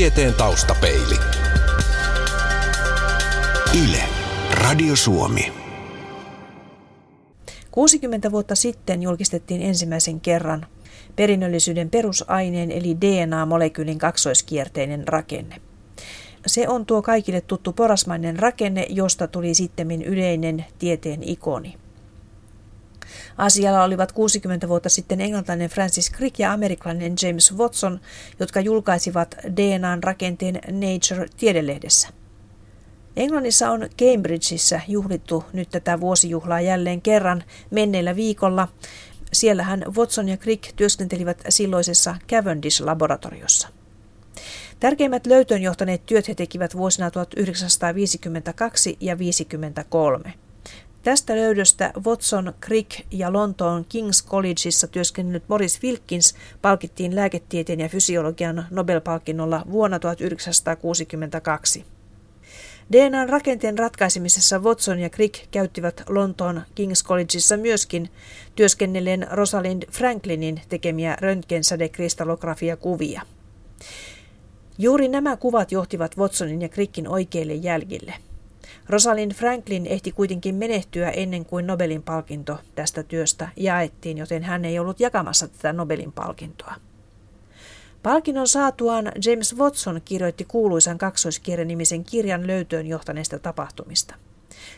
Tieteen taustapeili. Yle, Radio Suomi. 60 vuotta sitten julkistettiin ensimmäisen kerran perinnöllisyyden perusaineen eli DNA-molekyylin kaksoiskierteinen rakenne. Se on tuo kaikille tuttu porasmainen rakenne, josta tuli sitten yleinen tieteen ikoni. Asialla olivat 60 vuotta sitten englantilainen Francis Crick ja amerikkalainen James Watson, jotka julkaisivat DNAn rakenteen Nature-tiedelehdessä. Englannissa on Cambridgeissa juhlittu nyt tätä vuosijuhlaa jälleen kerran menneellä viikolla. Siellähän Watson ja Crick työskentelivät silloisessa Cavendish-laboratoriossa. Tärkeimmät löytöön johtaneet työt he tekivät vuosina 1952 ja 1953. Tästä löydöstä Watson, Crick ja Lontoon King's Collegeissa työskennellyt Morris Wilkins palkittiin lääketieteen ja fysiologian Nobel-palkinnolla vuonna 1962. DNAn rakenteen ratkaisemisessa Watson ja Crick käyttivät Lontoon King's Collegeissa myöskin työskennelleen Rosalind Franklinin tekemiä röntgensädekristallografiakuvia. Juuri nämä kuvat johtivat Watsonin ja Crickin oikeille jäljille – Rosalind Franklin ehti kuitenkin menehtyä ennen kuin Nobelin palkinto tästä työstä jaettiin, joten hän ei ollut jakamassa tätä Nobelin palkintoa. Palkinnon saatuaan James Watson kirjoitti kuuluisan kaksoiskirjan-nimisen kirjan löytöön johtaneista tapahtumista.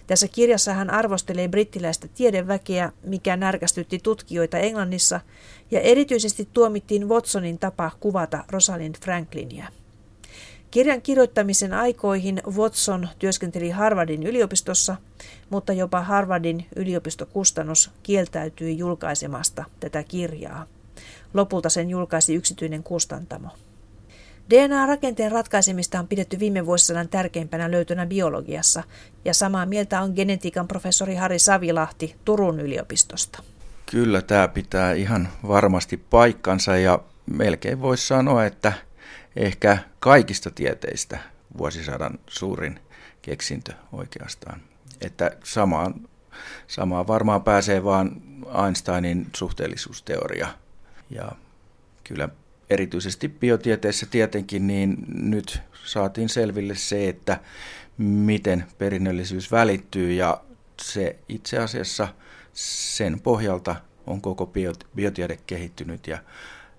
Tässä kirjassa hän arvostelee brittiläistä tiedeväkeä, mikä närkästytti tutkijoita Englannissa, ja erityisesti tuomittiin Watsonin tapa kuvata Rosalind Franklinia. Kirjan kirjoittamisen aikoihin Watson työskenteli Harvardin yliopistossa, mutta jopa Harvardin yliopistokustannus kieltäytyi julkaisemasta tätä kirjaa. Lopulta sen julkaisi yksityinen kustantamo. DNA-rakenteen ratkaisemista on pidetty viime vuosisadan tärkeimpänä löytönä biologiassa, ja samaa mieltä on genetiikan professori Harri Savilahti Turun yliopistosta. Kyllä tämä pitää ihan varmasti paikkansa ja melkein voisi sanoa, että – ehkä kaikista tieteistä vuosisadan suurin keksintö oikeastaan. Että samaan, samaan varmaan pääsee vaan Einsteinin suhteellisuusteoria. Ja kyllä erityisesti biotieteessä tietenkin, niin nyt saatiin selville se, että miten perinnöllisyys välittyy ja se itse asiassa sen pohjalta on koko biotiede kehittynyt ja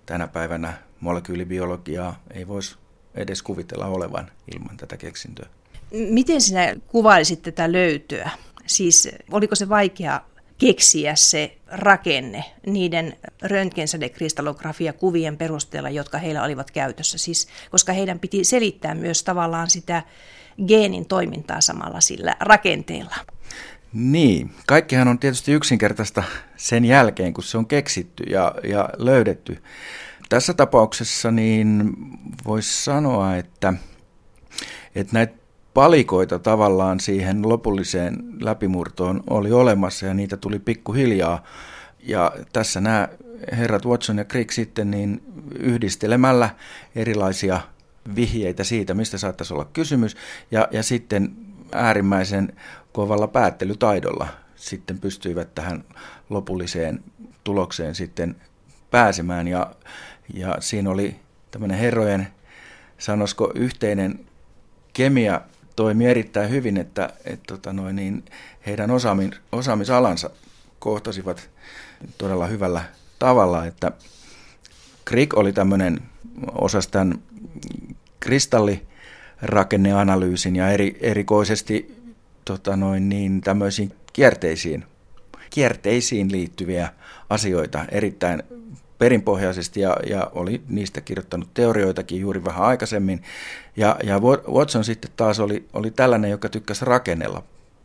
tänä päivänä molekyylibiologiaa ei voisi edes kuvitella olevan ilman tätä keksintöä. Miten sinä kuvailisit tätä löytöä? Siis oliko se vaikea keksiä se rakenne niiden röntgensädekristallografia kuvien perusteella, jotka heillä olivat käytössä. Siis, koska heidän piti selittää myös tavallaan sitä geenin toimintaa samalla sillä rakenteella. Niin, kaikkihan on tietysti yksinkertaista sen jälkeen, kun se on keksitty ja, ja löydetty. Tässä tapauksessa niin voisi sanoa, että, että näitä palikoita tavallaan siihen lopulliseen läpimurtoon oli olemassa ja niitä tuli pikkuhiljaa. Ja tässä nämä herrat Watson ja Crick sitten niin yhdistelemällä erilaisia vihjeitä siitä, mistä saattaisi olla kysymys, ja, ja sitten äärimmäisen kovalla päättelytaidolla sitten pystyivät tähän lopulliseen tulokseen sitten pääsemään. Ja, ja siinä oli tämmöinen herrojen, sanoisiko yhteinen kemia toimi erittäin hyvin, että, että tota noin, niin heidän osaamis, osaamisalansa kohtasivat todella hyvällä tavalla, että Crick oli tämmöinen osas tämän kristallirakenneanalyysin ja eri, erikoisesti tota noin, niin tämmöisiin kierteisiin, kierteisiin liittyviä asioita erittäin perinpohjaisesti ja, ja oli niistä kirjoittanut teorioitakin juuri vähän aikaisemmin. Ja, ja Watson sitten taas oli, oli tällainen, joka tykkäsi rakennella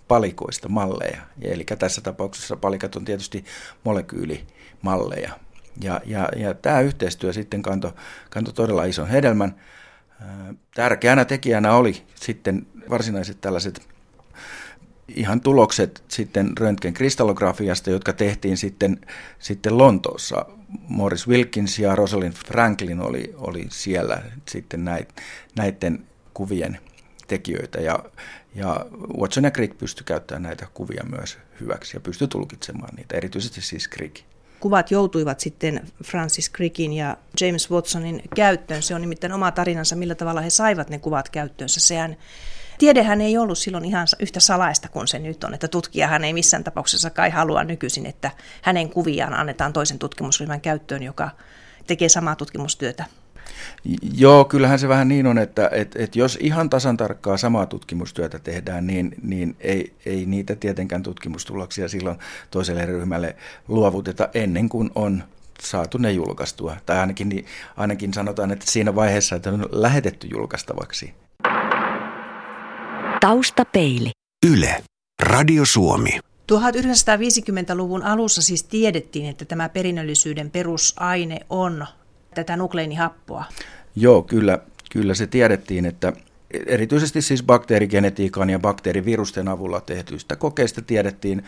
palikoista malleja. Ja eli tässä tapauksessa palikat on tietysti molekyylimalleja. Ja, ja, ja tämä yhteistyö sitten kantoi kanto todella ison hedelmän. Tärkeänä tekijänä oli sitten varsinaiset tällaiset ihan tulokset sitten röntgenkristallografiasta, jotka tehtiin sitten, sitten Lontoossa. Morris Wilkins ja Rosalind Franklin oli, oli siellä sitten näiden kuvien tekijöitä ja, ja Watson ja Crick pystyi käyttämään näitä kuvia myös hyväksi ja pystyi tulkitsemaan niitä, erityisesti siis Crick. kuvat joutuivat sitten Francis Crickin ja James Watsonin käyttöön. Se on nimittäin oma tarinansa, millä tavalla he saivat ne kuvat käyttöönsä. Sehän Tiedehän ei ollut silloin ihan yhtä salaista kuin se nyt on, että tutkijahan ei missään tapauksessa kai halua nykyisin, että hänen kuviaan annetaan toisen tutkimusryhmän käyttöön, joka tekee samaa tutkimustyötä Joo, kyllähän se vähän niin on, että et, et jos ihan tasan tarkkaa samaa tutkimustyötä tehdään, niin, niin ei, ei niitä tietenkään tutkimustuloksia silloin toiselle ryhmälle luovuteta ennen kuin on saatu ne julkaistua. Tai ainakin, ainakin sanotaan, että siinä vaiheessa, että on lähetetty julkaistavaksi. Taustapeili. Yle. Radio Suomi. 1950-luvun alussa siis tiedettiin, että tämä perinnöllisyyden perusaine on tätä nukleinihappoa. Joo, kyllä, kyllä se tiedettiin, että erityisesti siis bakteerigenetiikan ja bakteerivirusten avulla tehtyistä kokeista tiedettiin,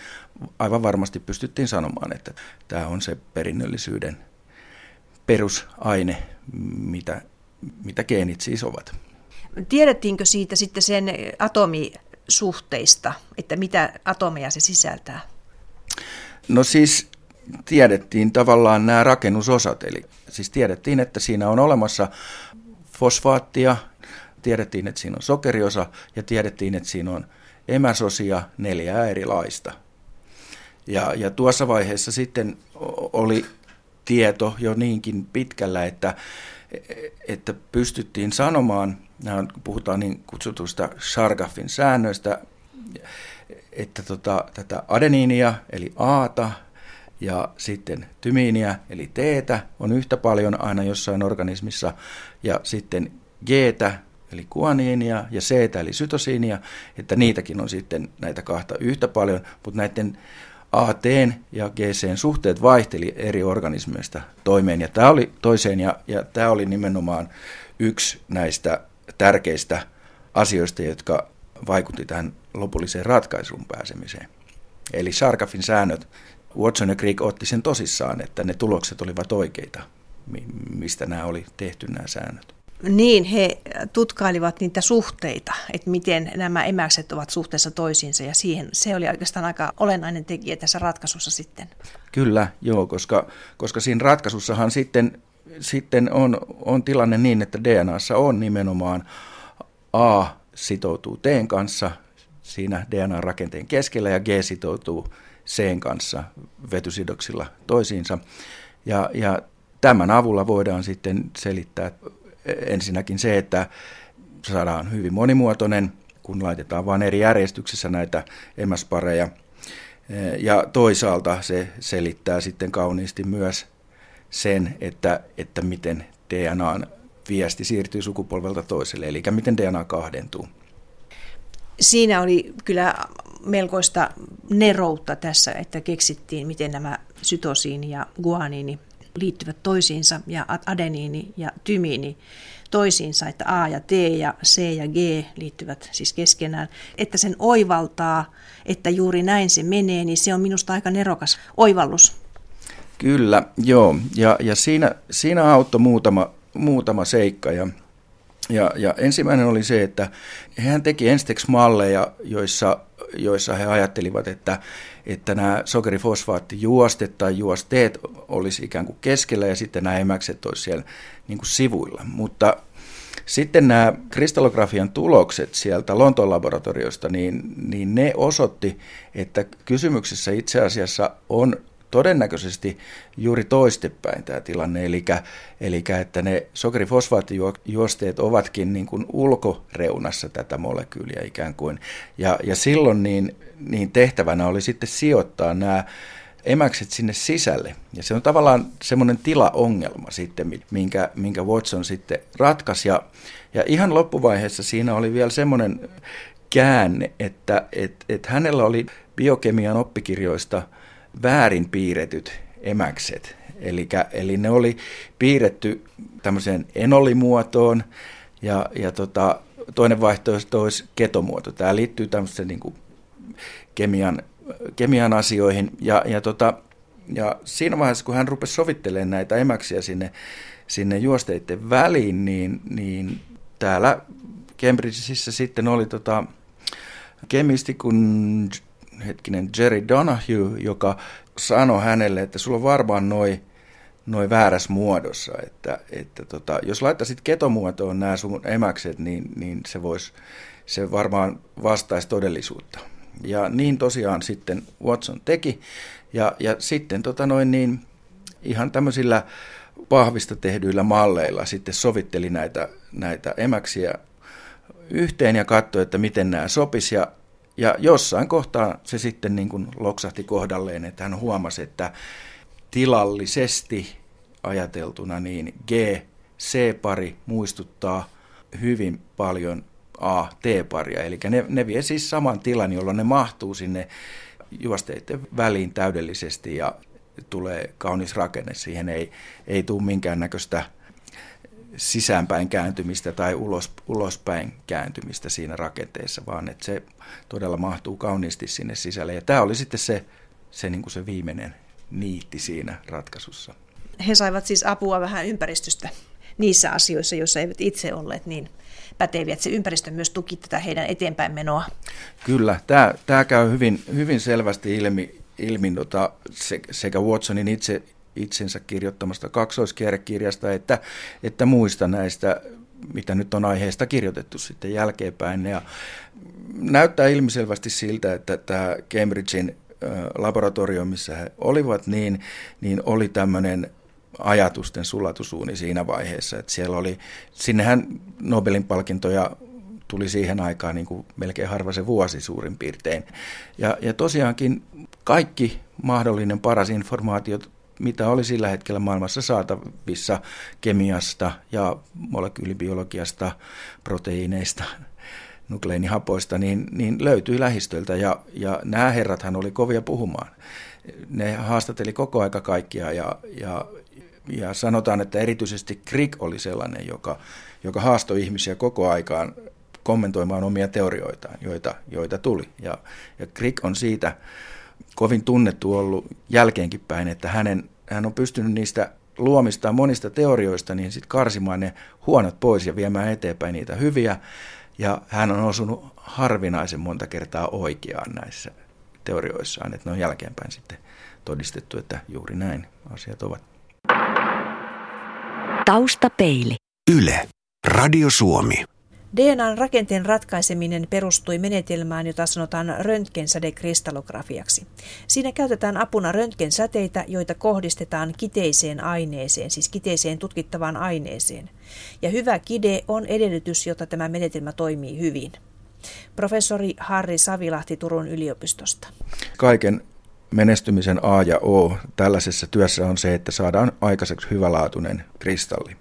aivan varmasti pystyttiin sanomaan, että tämä on se perinnöllisyyden perusaine, mitä, mitä geenit siis ovat. Tiedettiinkö siitä sitten sen atomisuhteista, että mitä atomeja se sisältää? No siis tiedettiin tavallaan nämä rakennusosat, eli siis tiedettiin, että siinä on olemassa fosfaattia, tiedettiin, että siinä on sokeriosa ja tiedettiin, että siinä on emäsosia neljää erilaista. Ja, ja tuossa vaiheessa sitten oli tieto jo niinkin pitkällä, että, että pystyttiin sanomaan, kun puhutaan niin kutsutusta Shargaffin säännöistä, että tota, tätä adeniinia eli Aata ja sitten tymiiniä eli teetä on yhtä paljon aina jossain organismissa ja sitten geetä eli kuaniinia ja c eli sytosiinia, että niitäkin on sitten näitä kahta yhtä paljon, mutta näiden AT ja GC suhteet vaihteli eri organismeista toimeen ja tämä oli toiseen ja, ja tämä oli nimenomaan yksi näistä tärkeistä asioista, jotka vaikutti tähän lopulliseen ratkaisuun pääsemiseen. Eli Shargaffin säännöt Watson ja Crick otti sen tosissaan, että ne tulokset olivat oikeita, mistä nämä oli tehty nämä säännöt. Niin, he tutkailivat niitä suhteita, että miten nämä emäkset ovat suhteessa toisiinsa ja siihen se oli oikeastaan aika olennainen tekijä tässä ratkaisussa sitten. Kyllä, joo, koska, koska siinä ratkaisussahan sitten, sitten on, on tilanne niin, että DNAssa on nimenomaan A sitoutuu T kanssa siinä DNA-rakenteen keskellä ja G sitoutuu C kanssa vetysidoksilla toisiinsa. Ja, ja tämän avulla voidaan sitten selittää ensinnäkin se, että saadaan hyvin monimuotoinen, kun laitetaan vain eri järjestyksessä näitä emäspareja. Ja toisaalta se selittää sitten kauniisti myös sen, että, että miten DNAn viesti siirtyy sukupolvelta toiselle, eli miten DNA kahdentuu. Siinä oli kyllä melkoista neroutta tässä, että keksittiin, miten nämä sytosiini ja guaniini liittyvät toisiinsa ja adeniini ja tymiini toisiinsa, että A ja T ja C ja G liittyvät siis keskenään. Että sen oivaltaa, että juuri näin se menee, niin se on minusta aika nerokas oivallus. Kyllä, joo. Ja, ja siinä, siinä auttoi muutama, muutama seikka. Ja, ja, ja ensimmäinen oli se, että hän teki ensiksi malleja, joissa joissa he ajattelivat, että, että nämä sokerifosfaattijuostet tai juosteet olisi ikään kuin keskellä ja sitten nämä emäkset olisi siellä niin kuin sivuilla. Mutta sitten nämä kristallografian tulokset sieltä Lontoon laboratoriosta, niin, niin ne osoitti, että kysymyksessä itse asiassa on todennäköisesti juuri toistepäin tämä tilanne, eli, eli että ne sokerifosfaattijuosteet ovatkin niin kuin ulkoreunassa tätä molekyyliä ikään kuin. Ja, ja silloin niin, niin tehtävänä oli sitten sijoittaa nämä emäkset sinne sisälle. Ja se on tavallaan semmoinen tilaongelma sitten, minkä, minkä Watson sitten ratkaisi. Ja, ja ihan loppuvaiheessa siinä oli vielä semmoinen käänne, että et, et hänellä oli biokemian oppikirjoista – väärin piirretyt emäkset. Eli, eli ne oli piirretty tämmöiseen enolimuotoon ja, ja tota, toinen vaihtoehto olisi ketomuoto. Tämä liittyy tämmöiseen niin kuin kemian, kemian asioihin ja, ja, tota, ja siinä vaiheessa, kun hän rupesi sovittelemaan näitä emäksiä sinne, sinne juosteiden väliin, niin, niin täällä Cambridgeissa sitten oli tota, kemisti kun hetkinen Jerry Donahue, joka sanoi hänelle, että sulla on varmaan noin noi väärässä muodossa, että, että tota, jos laittaisit ketomuotoon nämä sun emäkset, niin, niin se, vois, se varmaan vastaisi todellisuutta. Ja niin tosiaan sitten Watson teki, ja, ja sitten tota noin niin, ihan tämmöisillä pahvista tehdyillä malleilla sitten sovitteli näitä, näitä emäksiä yhteen ja katsoi, että miten nämä sopisi. Ja, ja jossain kohtaa se sitten niin kuin loksahti kohdalleen, että hän huomasi, että tilallisesti ajateltuna niin G, C-pari muistuttaa hyvin paljon A, T-paria. Eli ne, ne vie siis saman tilan, jolloin ne mahtuu sinne juosteiden väliin täydellisesti ja tulee kaunis rakenne. Siihen ei, ei tule minkäännäköistä sisäänpäin kääntymistä tai ulos, ulospäin kääntymistä siinä rakenteessa, vaan että se todella mahtuu kauniisti sinne sisälle. Ja tämä oli sitten se, se, niin kuin se viimeinen niitti siinä ratkaisussa. He saivat siis apua vähän ympäristöstä niissä asioissa, joissa eivät itse olleet niin päteviä, että se ympäristö myös tuki tätä heidän eteenpäin menoa. Kyllä, tämä, tämä käy hyvin, hyvin selvästi ilmi, ilmi tota, sekä Watsonin itse itsensä kirjoittamasta kaksoiskierrekirjasta, että, että muista näistä, mitä nyt on aiheesta kirjoitettu sitten jälkeenpäin. Ja näyttää ilmiselvästi siltä, että tämä Cambridgein laboratorio, missä he olivat, niin, niin oli tämmöinen ajatusten sulatusuuni siinä vaiheessa. Että siellä oli, sinnehän Nobelin palkintoja tuli siihen aikaan niin kuin melkein harva se vuosi suurin piirtein. Ja, ja tosiaankin kaikki mahdollinen paras informaatio mitä oli sillä hetkellä maailmassa saatavissa kemiasta ja molekyylibiologiasta, proteiineista, nukleinihapoista, niin, niin löytyi lähistöltä ja, ja nämä herrathan oli kovia puhumaan. Ne haastatteli koko aika kaikkia ja, ja, ja sanotaan, että erityisesti Crick oli sellainen, joka, joka haastoi ihmisiä koko aikaan kommentoimaan omia teorioitaan, joita, joita tuli. Ja, ja Crick on siitä kovin tunnettu ollut jälkeenkin päin, että hänen, hän on pystynyt niistä luomistaan monista teorioista niin sit karsimaan ne huonot pois ja viemään eteenpäin niitä hyviä. Ja hän on osunut harvinaisen monta kertaa oikeaan näissä teorioissaan, että ne on jälkeenpäin sitten todistettu, että juuri näin asiat ovat. Taustapeili. Yle. Radio Suomi. DNAn rakenteen ratkaiseminen perustui menetelmään, jota sanotaan röntgensädekristallografiaksi. Siinä käytetään apuna röntgensäteitä, joita kohdistetaan kiteiseen aineeseen, siis kiteiseen tutkittavaan aineeseen. Ja hyvä kide on edellytys, jotta tämä menetelmä toimii hyvin. Professori Harri Savilahti Turun yliopistosta. Kaiken menestymisen A ja O tällaisessa työssä on se, että saadaan aikaiseksi hyvälaatuinen kristalli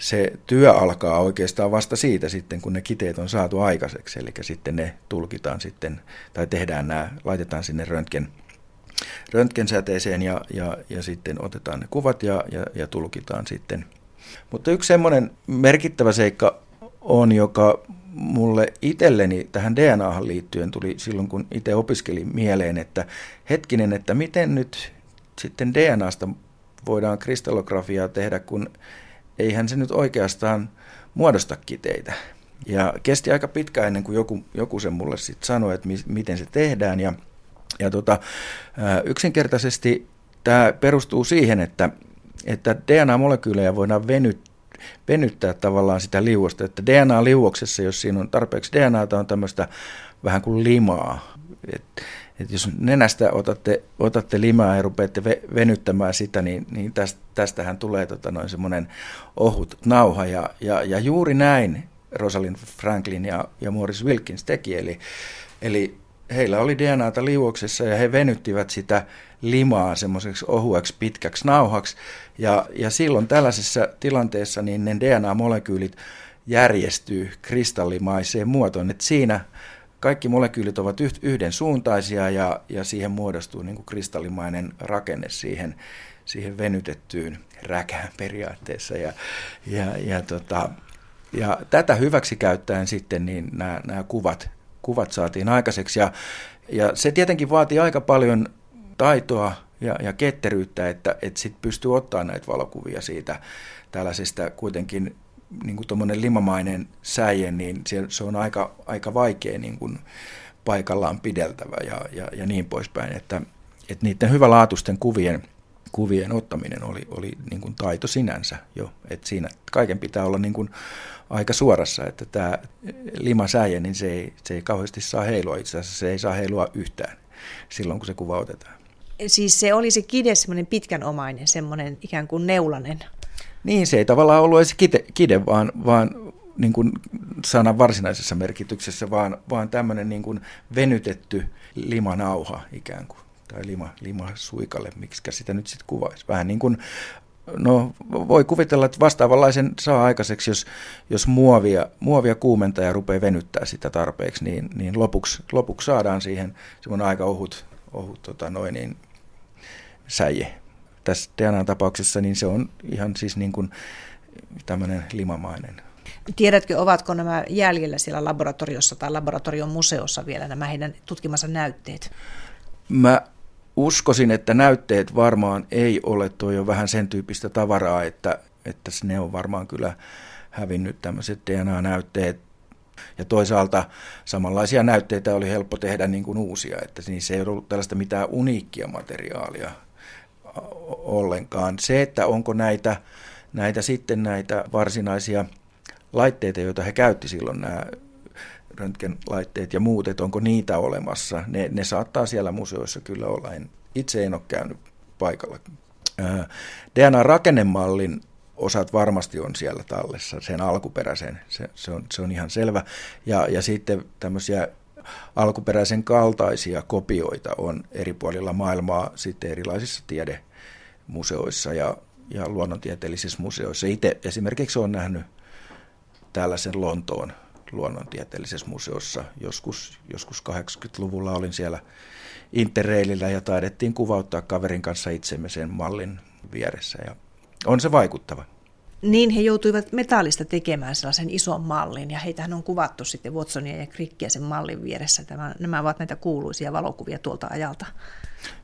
se työ alkaa oikeastaan vasta siitä sitten, kun ne kiteet on saatu aikaiseksi. Eli sitten ne tulkitaan sitten, tai tehdään nämä, laitetaan sinne röntgen, röntgensäteeseen ja, ja, ja sitten otetaan ne kuvat ja, ja, ja tulkitaan sitten. Mutta yksi semmoinen merkittävä seikka on, joka mulle itselleni tähän DNAhan liittyen tuli silloin, kun itse opiskelin mieleen, että hetkinen, että miten nyt sitten DNAsta voidaan kristallografiaa tehdä, kun eihän se nyt oikeastaan muodosta kiteitä. Ja kesti aika pitkä ennen kuin joku, joku sen mulle sitten sanoi, että mi, miten se tehdään. Ja, ja tota, yksinkertaisesti tämä perustuu siihen, että, että DNA-molekyylejä voidaan venyt, venyttää tavallaan sitä liuosta. Että DNA-liuoksessa, jos siinä on tarpeeksi DNAta, on tämmöistä vähän kuin limaa. Et, et jos nenästä otatte, otatte limaa ja rupeatte venyttämään sitä, niin, niin tästä, tästähän tulee tota noin semmoinen ohut nauha. Ja, ja, ja juuri näin Rosalind Franklin ja, ja Morris Wilkins teki. Eli, eli heillä oli DNAta liuoksessa ja he venyttivät sitä limaa semmoiseksi ohueksi pitkäksi nauhaksi. Ja, ja silloin tällaisessa tilanteessa niin ne DNA-molekyylit järjestyy kristallimaiseen muotoon. että siinä kaikki molekyylit ovat yhden suuntaisia ja, ja siihen muodostuu niin kuin kristallimainen rakenne siihen, siihen venytettyyn räkään periaatteessa. Ja, ja, ja, tota, ja tätä hyväksi käyttäen sitten niin nämä, nämä kuvat, kuvat saatiin aikaiseksi. Ja, ja se tietenkin vaatii aika paljon taitoa ja, ja ketteryyttä, että, että sit pystyy ottaa näitä valokuvia siitä tällaisesta kuitenkin niin kuin limamainen säie, niin se, se on aika, aika vaikea niin kuin paikallaan pideltävä ja, ja, ja niin poispäin. Että, että niiden hyvälaatuisten kuvien, kuvien ottaminen oli, oli niin kuin taito sinänsä jo. Että siinä kaiken pitää olla niin kuin aika suorassa, että tämä limasäie, niin se ei, se ei kauheasti saa heilua. Itse asiassa se ei saa heilua yhtään silloin, kun se kuva otetaan. Siis se oli se kide semmoinen pitkänomainen, semmoinen ikään kuin neulanen. Niin, se ei tavallaan ollut edes kide, kide vaan, vaan niin kuin sanan varsinaisessa merkityksessä, vaan, vaan tämmöinen niin kuin venytetty limanauha ikään kuin, tai lima, lima suikalle, miksi sitä nyt sitten kuvaisi. Vähän niin kuin, no voi kuvitella, että vastaavanlaisen saa aikaiseksi, jos, jos muovia, muovia kuumentaa ja rupeaa venyttää sitä tarpeeksi, niin, niin lopuksi, lopuksi saadaan siihen semmoinen aika ohut, ohut tota noin, niin, säie. Tässä DNA-tapauksessa niin se on ihan siis niin kuin tämmöinen limamainen Tiedätkö, ovatko nämä jäljellä siellä laboratoriossa tai laboratorion museossa vielä nämä heidän tutkimansa näytteet? Mä uskoisin, että näytteet varmaan ei ole tuo jo vähän sen tyyppistä tavaraa, että, että ne on varmaan kyllä hävinnyt tämmöiset DNA-näytteet. Ja toisaalta samanlaisia näytteitä oli helppo tehdä niin kuin uusia, että niissä ei ollut tällaista mitään uniikkia materiaalia ollenkaan. Se, että onko näitä, näitä sitten näitä varsinaisia – laitteita, joita he käytti silloin, nämä röntgenlaitteet ja muut, että onko niitä olemassa. Ne, ne saattaa siellä museoissa kyllä olla. En, itse en ole käynyt paikalla. DNA-rakennemallin osat varmasti on siellä tallessa, sen alkuperäisen, se, se, on, se on ihan selvä. Ja, ja sitten tämmöisiä alkuperäisen kaltaisia kopioita on eri puolilla maailmaa sitten erilaisissa tiedemuseoissa ja, ja luonnontieteellisissä museoissa. Itse esimerkiksi olen nähnyt tällaisen Lontoon luonnontieteellisessä museossa. Joskus, joskus 80-luvulla olin siellä Interrailillä ja taidettiin kuvauttaa kaverin kanssa itsemme sen mallin vieressä ja on se vaikuttava. Niin he joutuivat metallista tekemään sellaisen ison mallin ja heitähän on kuvattu sitten Watsonia ja Krikkiä sen mallin vieressä. Tämä, nämä ovat näitä kuuluisia valokuvia tuolta ajalta.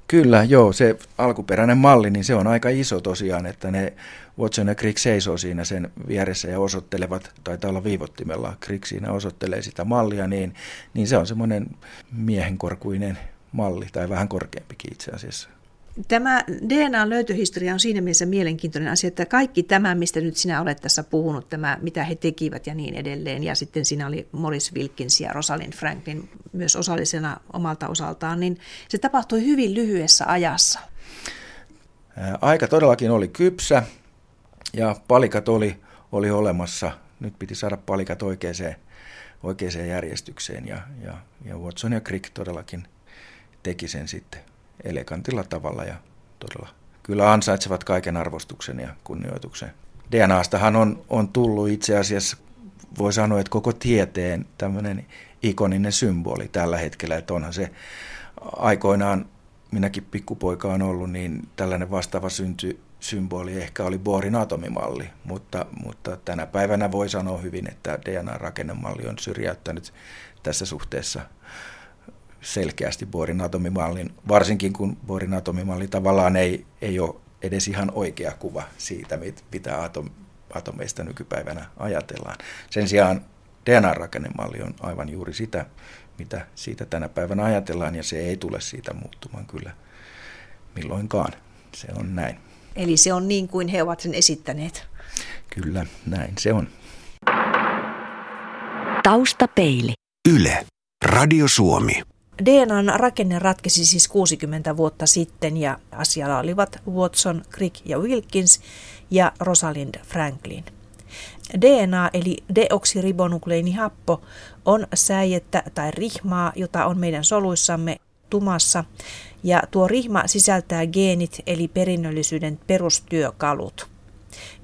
Kyllä, joo, se alkuperäinen malli, niin se on aika iso tosiaan, että ne Watson ja Crick seisoo siinä sen vieressä ja osoittelevat, taitaa olla viivottimella, Crick siinä osoittelee sitä mallia, niin, niin se on semmoinen miehenkorkuinen malli, tai vähän korkeampikin itse asiassa. Tämä DNA-löytöhistoria on siinä mielessä mielenkiintoinen asia, että kaikki tämä, mistä nyt sinä olet tässä puhunut, tämä, mitä he tekivät ja niin edelleen, ja sitten siinä oli Morris Wilkins ja Rosalind Franklin myös osallisena omalta osaltaan, niin se tapahtui hyvin lyhyessä ajassa. Aika todellakin oli kypsä ja palikat oli, oli olemassa. Nyt piti saada palikat oikeaan, oikeaan järjestykseen ja, ja, ja Watson ja Crick todellakin teki sen sitten elegantilla tavalla ja todella kyllä ansaitsevat kaiken arvostuksen ja kunnioituksen. DNAstahan on, on tullut itse asiassa, voi sanoa, että koko tieteen tämmöinen ikoninen symboli tällä hetkellä, että onhan se aikoinaan, minäkin pikkupoika on ollut, niin tällainen vastaava synty, symboli ehkä oli Bohrin atomimalli, mutta, mutta tänä päivänä voi sanoa hyvin, että DNA-rakennemalli on syrjäyttänyt tässä suhteessa selkeästi Bohrin atomimallin, varsinkin kun Bohrin atomimalli tavallaan ei, ei ole edes ihan oikea kuva siitä, mitä atom, atomeista nykypäivänä ajatellaan. Sen sijaan DNA-rakennemalli on aivan juuri sitä, mitä siitä tänä päivänä ajatellaan, ja se ei tule siitä muuttumaan kyllä milloinkaan. Se on näin. Eli se on niin kuin he ovat sen esittäneet. Kyllä, näin se on. Taustapeili. Yle. Radio Suomi. DNAn rakenne ratkesi siis 60 vuotta sitten ja asialla olivat Watson, Crick ja Wilkins ja Rosalind Franklin. DNA eli deoksiribonukleinihappo on säijettä tai rihmaa, jota on meidän soluissamme tumassa ja tuo rihma sisältää geenit eli perinnöllisyyden perustyökalut.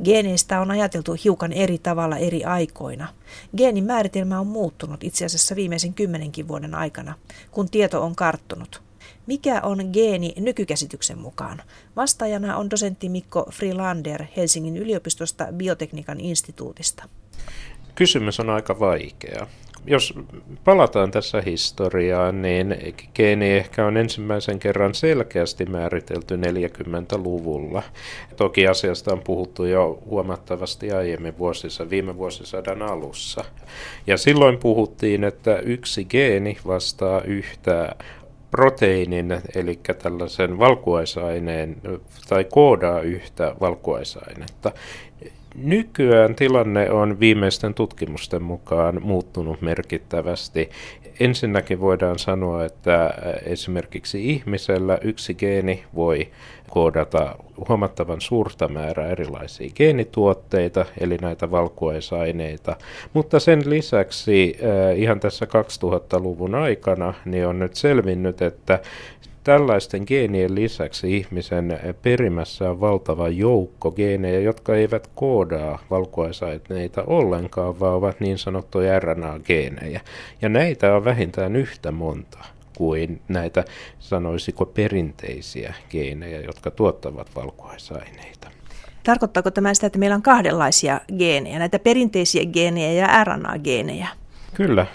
Geeneistä on ajateltu hiukan eri tavalla eri aikoina. Geenin määritelmä on muuttunut itse asiassa viimeisen kymmenenkin vuoden aikana, kun tieto on karttunut. Mikä on geeni nykykäsityksen mukaan? Vastaajana on dosentti Mikko Frilander Helsingin yliopistosta biotekniikan instituutista. Kysymys on aika vaikea jos palataan tässä historiaan, niin geeni ehkä on ensimmäisen kerran selkeästi määritelty 40-luvulla. Toki asiasta on puhuttu jo huomattavasti aiemmin vuosissa, viime vuosisadan alussa. Ja silloin puhuttiin, että yksi geeni vastaa yhtä proteiinin, eli tällaisen valkuaisaineen, tai koodaa yhtä valkuaisainetta. Nykyään tilanne on viimeisten tutkimusten mukaan muuttunut merkittävästi. Ensinnäkin voidaan sanoa, että esimerkiksi ihmisellä yksi geeni voi koodata huomattavan suurta määrää erilaisia geenituotteita, eli näitä valkuaisaineita. Mutta sen lisäksi ihan tässä 2000-luvun aikana niin on nyt selvinnyt, että Tällaisten geenien lisäksi ihmisen perimässä on valtava joukko geenejä, jotka eivät koodaa valkuaisaineita ollenkaan, vaan ovat niin sanottuja RNA-geenejä. Ja näitä on vähintään yhtä monta kuin näitä, sanoisiko, perinteisiä geenejä, jotka tuottavat valkuaisaineita. Tarkoittaako tämä sitä, että meillä on kahdenlaisia geenejä, näitä perinteisiä geenejä ja RNA-geenejä? Kyllä,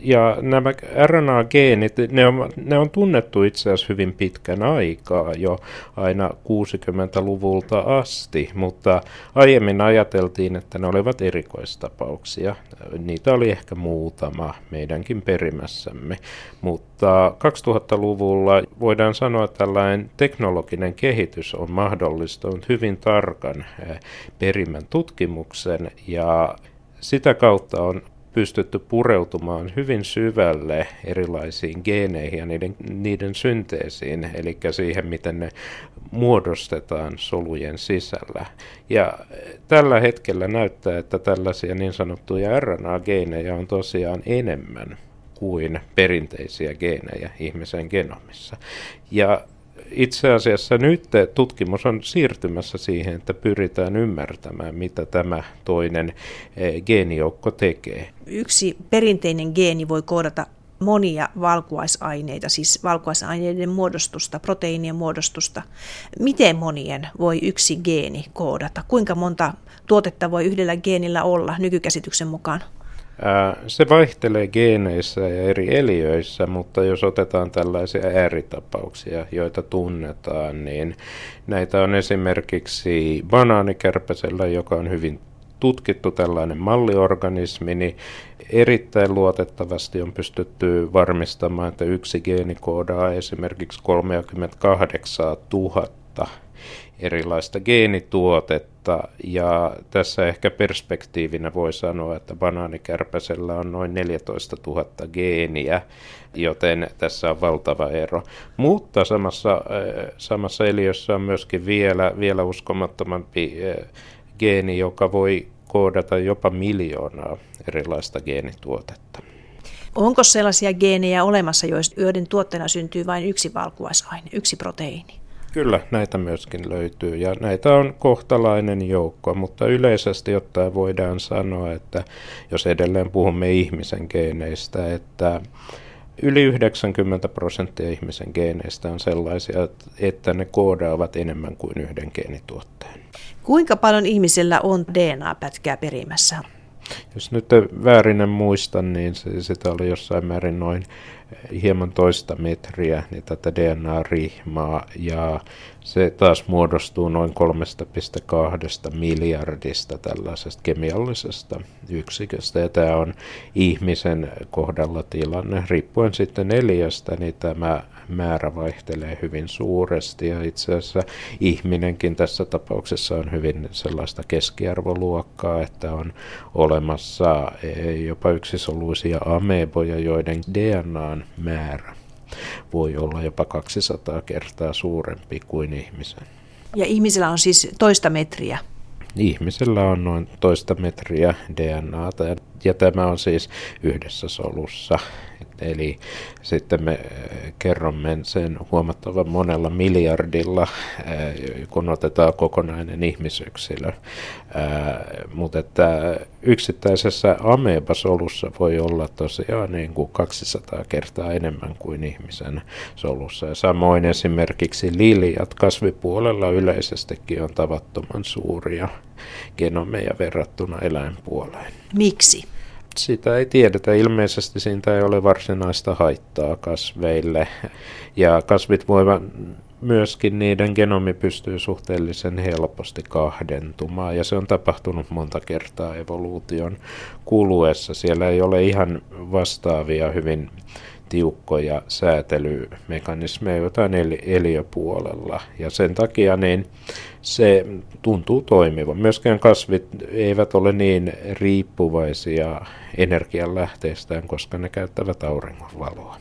ja nämä RNA-geenit, ne on, ne on tunnettu itse asiassa hyvin pitkän aikaa, jo aina 60-luvulta asti, mutta aiemmin ajateltiin, että ne olivat erikoistapauksia. Niitä oli ehkä muutama meidänkin perimässämme, mutta 2000-luvulla voidaan sanoa, että tällainen teknologinen kehitys on mahdollistanut hyvin tarkan eh, perimän tutkimuksen. Ja sitä kautta on pystytty pureutumaan hyvin syvälle erilaisiin geeneihin ja niiden, niiden synteesiin, eli siihen, miten ne muodostetaan solujen sisällä. Ja tällä hetkellä näyttää, että tällaisia niin sanottuja RNA-geenejä on tosiaan enemmän kuin perinteisiä geenejä ihmisen genomissa. Ja itse asiassa nyt tutkimus on siirtymässä siihen, että pyritään ymmärtämään, mitä tämä toinen eh, geenijoukko tekee. Yksi perinteinen geeni voi koodata monia valkuaisaineita, siis valkuaisaineiden muodostusta, proteiinien muodostusta. Miten monien voi yksi geeni koodata? Kuinka monta tuotetta voi yhdellä geenillä olla nykykäsityksen mukaan? Se vaihtelee geeneissä ja eri eliöissä, mutta jos otetaan tällaisia ääritapauksia, joita tunnetaan, niin näitä on esimerkiksi banaanikärpäsellä, joka on hyvin tutkittu tällainen malliorganismi, niin erittäin luotettavasti on pystytty varmistamaan, että yksi geeni koodaa esimerkiksi 38 000 erilaista geenituotetta ja tässä ehkä perspektiivinä voi sanoa, että banaanikärpäsellä on noin 14 000 geeniä, joten tässä on valtava ero. Mutta samassa, äh, samassa eliössä on myöskin vielä, vielä uskomattomampi äh, geeni, joka voi koodata jopa miljoonaa erilaista geenituotetta. Onko sellaisia geenejä olemassa, joiden tuotteena syntyy vain yksi valkuaisaine, yksi proteiini? Kyllä, näitä myöskin löytyy ja näitä on kohtalainen joukko, mutta yleisesti ottaen voidaan sanoa, että jos edelleen puhumme ihmisen geeneistä, että yli 90 prosenttia ihmisen geeneistä on sellaisia, että ne koodaavat enemmän kuin yhden geenituotteen. Kuinka paljon ihmisellä on DNA-pätkää perimässä? Jos nyt väärin muistan, niin se, sitä oli jossain määrin noin hieman toista metriä niin tätä DNA-rihmaa ja se taas muodostuu noin 3,2 miljardista tällaisesta kemiallisesta yksiköstä ja tämä on ihmisen kohdalla tilanne. Riippuen sitten neljästä, niin tämä määrä vaihtelee hyvin suuresti ja itse asiassa ihminenkin tässä tapauksessa on hyvin sellaista keskiarvoluokkaa, että on olemassa eh, jopa yksisoluisia ameboja, joiden DNAn määrä voi olla jopa 200 kertaa suurempi kuin ihmisen. Ja ihmisellä on siis toista metriä? Ihmisellä on noin toista metriä DNAta ja, ja tämä on siis yhdessä solussa. Eli sitten me äh, kerromme sen huomattavan monella miljardilla, äh, kun otetaan kokonainen ihmisyksilö. Äh, mutta että yksittäisessä amebasolussa voi olla tosiaan niin kuin 200 kertaa enemmän kuin ihmisen solussa. Ja samoin esimerkiksi liljat kasvipuolella yleisestikin on tavattoman suuria genomeja verrattuna eläinpuoleen. Miksi? Sitä ei tiedetä. Ilmeisesti siitä ei ole varsinaista haittaa kasveille. Ja kasvit voivat myöskin niiden genomi pystyy suhteellisen helposti kahdentumaan ja se on tapahtunut monta kertaa evoluution kuluessa. Siellä ei ole ihan vastaavia hyvin tiukkoja säätelymekanismeja jotain eliöpuolella. Ja sen takia niin se tuntuu toimivan. Myöskään kasvit eivät ole niin riippuvaisia energianlähteistään, koska ne käyttävät auringonvaloa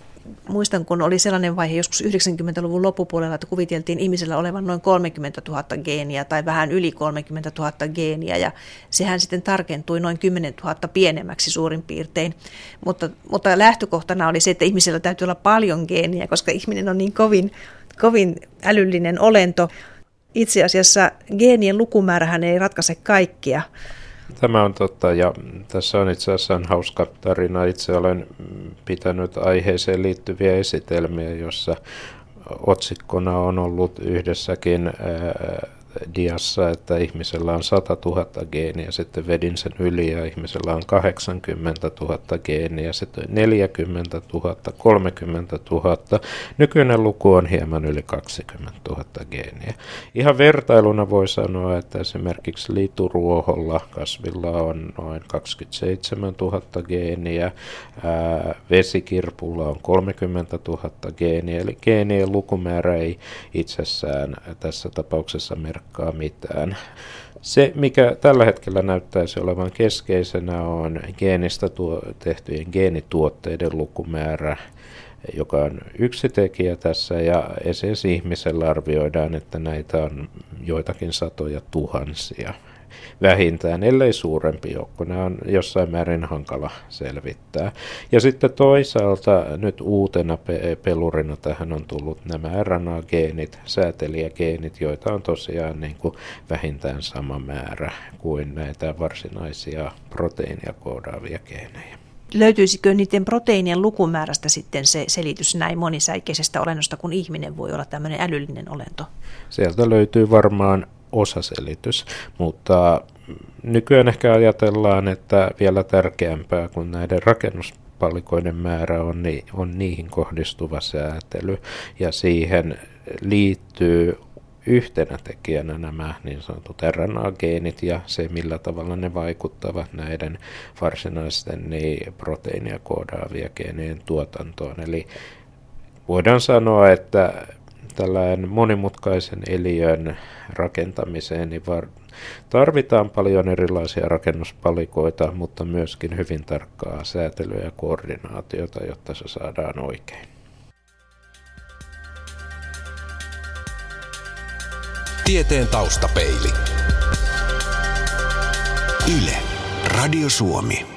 muistan, kun oli sellainen vaihe joskus 90-luvun loppupuolella, että kuviteltiin ihmisellä olevan noin 30 000 geeniä tai vähän yli 30 000 geeniä ja sehän sitten tarkentui noin 10 000 pienemmäksi suurin piirtein. Mutta, mutta lähtökohtana oli se, että ihmisellä täytyy olla paljon geeniä, koska ihminen on niin kovin, kovin älyllinen olento. Itse asiassa geenien lukumäärähän ei ratkaise kaikkia. Tämä on totta ja tässä on itse asiassa hauska tarina. Itse olen pitänyt aiheeseen liittyviä esitelmiä, jossa otsikkona on ollut yhdessäkin diassa, että ihmisellä on 100 000 geeniä, sitten vedin sen yli ja ihmisellä on 80 000 geeniä, sitten 40 000, 30 000. Nykyinen luku on hieman yli 20 000 geeniä. Ihan vertailuna voi sanoa, että esimerkiksi lituruoholla kasvilla on noin 27 000 geeniä, ää, vesikirpulla on 30 000 geeniä, eli geenien lukumäärä ei itsessään tässä tapauksessa merkkaa tarkkaa mitään. Se, mikä tällä hetkellä näyttäisi olevan keskeisenä, on geenistä tuo, tehtyjen geenituotteiden lukumäärä, joka on yksi tekijä tässä, ja esimerkiksi ihmisellä arvioidaan, että näitä on joitakin satoja tuhansia vähintään, ellei suurempi joukko. Nämä on jossain määrin hankala selvittää. Ja sitten toisaalta nyt uutena pe- pelurina tähän on tullut nämä RNA-geenit, säätelijägeenit, joita on tosiaan niin kuin vähintään sama määrä kuin näitä varsinaisia proteiinia koodaavia geenejä. Löytyisikö niiden proteiinien lukumäärästä sitten se selitys näin monisäikeisestä olennosta, kun ihminen voi olla tämmöinen älyllinen olento? Sieltä löytyy varmaan osaselitys, mutta nykyään ehkä ajatellaan, että vielä tärkeämpää kuin näiden rakennuspalikoiden määrä on, on niihin kohdistuva säätely ja siihen liittyy yhtenä tekijänä nämä niin sanotut RNA-geenit ja se, millä tavalla ne vaikuttavat näiden varsinaisten niin proteiinia koodaavia geenien tuotantoon. Eli voidaan sanoa, että tällainen monimutkaisen eliön rakentamiseen niin var- tarvitaan paljon erilaisia rakennuspalikoita, mutta myöskin hyvin tarkkaa säätelyä ja koordinaatiota, jotta se saadaan oikein. Tieteen taustapeili. Yle. Radio Suomi.